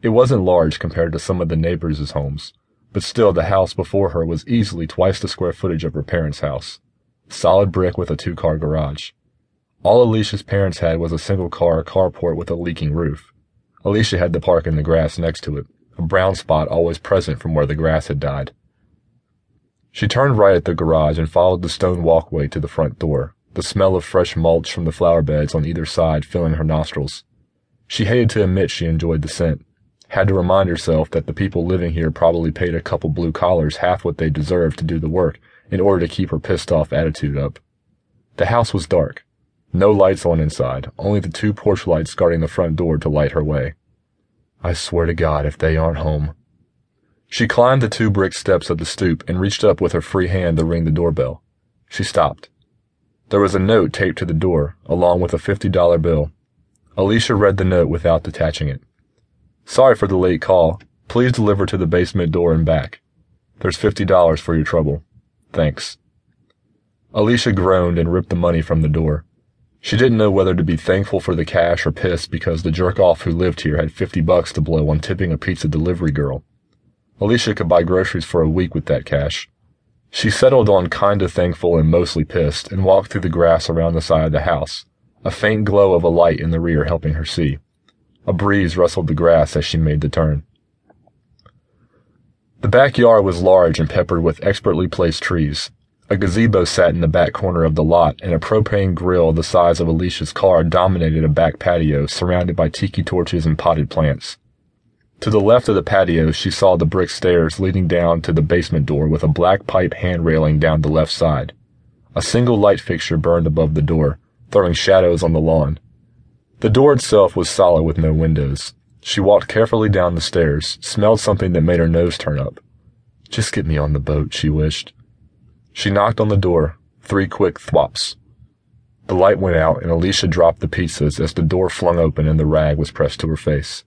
It wasn't large compared to some of the neighbors' homes, but still the house before her was easily twice the square footage of her parents' house. Solid brick with a two-car garage. All Alicia's parents had was a single-car carport with a leaking roof. Alicia had to park in the grass next to it, a brown spot always present from where the grass had died. She turned right at the garage and followed the stone walkway to the front door, the smell of fresh mulch from the flower beds on either side filling her nostrils. She hated to admit she enjoyed the scent, had to remind herself that the people living here probably paid a couple blue collars half what they deserved to do the work in order to keep her pissed off attitude up. The house was dark. No lights on inside, only the two porch lights guarding the front door to light her way. I swear to God if they aren't home. She climbed the two brick steps of the stoop and reached up with her free hand to ring the doorbell. She stopped. There was a note taped to the door, along with a $50 bill. Alicia read the note without detaching it. Sorry for the late call. Please deliver to the basement door and back. There's $50 for your trouble. Thanks. Alicia groaned and ripped the money from the door. She didn't know whether to be thankful for the cash or pissed because the jerk off who lived here had 50 bucks to blow on tipping a pizza delivery girl. Alicia could buy groceries for a week with that cash. She settled on kinda thankful and mostly pissed and walked through the grass around the side of the house, a faint glow of a light in the rear helping her see. A breeze rustled the grass as she made the turn. The backyard was large and peppered with expertly placed trees. A gazebo sat in the back corner of the lot, and a propane grill the size of Alicia's car dominated a back patio surrounded by tiki torches and potted plants. To the left of the patio, she saw the brick stairs leading down to the basement door with a black pipe hand railing down the left side. A single light fixture burned above the door, throwing shadows on the lawn. The door itself was solid with no windows. She walked carefully down the stairs, smelled something that made her nose turn up. Just get me on the boat, she wished. She knocked on the door, three quick thwops. The light went out and Alicia dropped the pizzas as the door flung open and the rag was pressed to her face.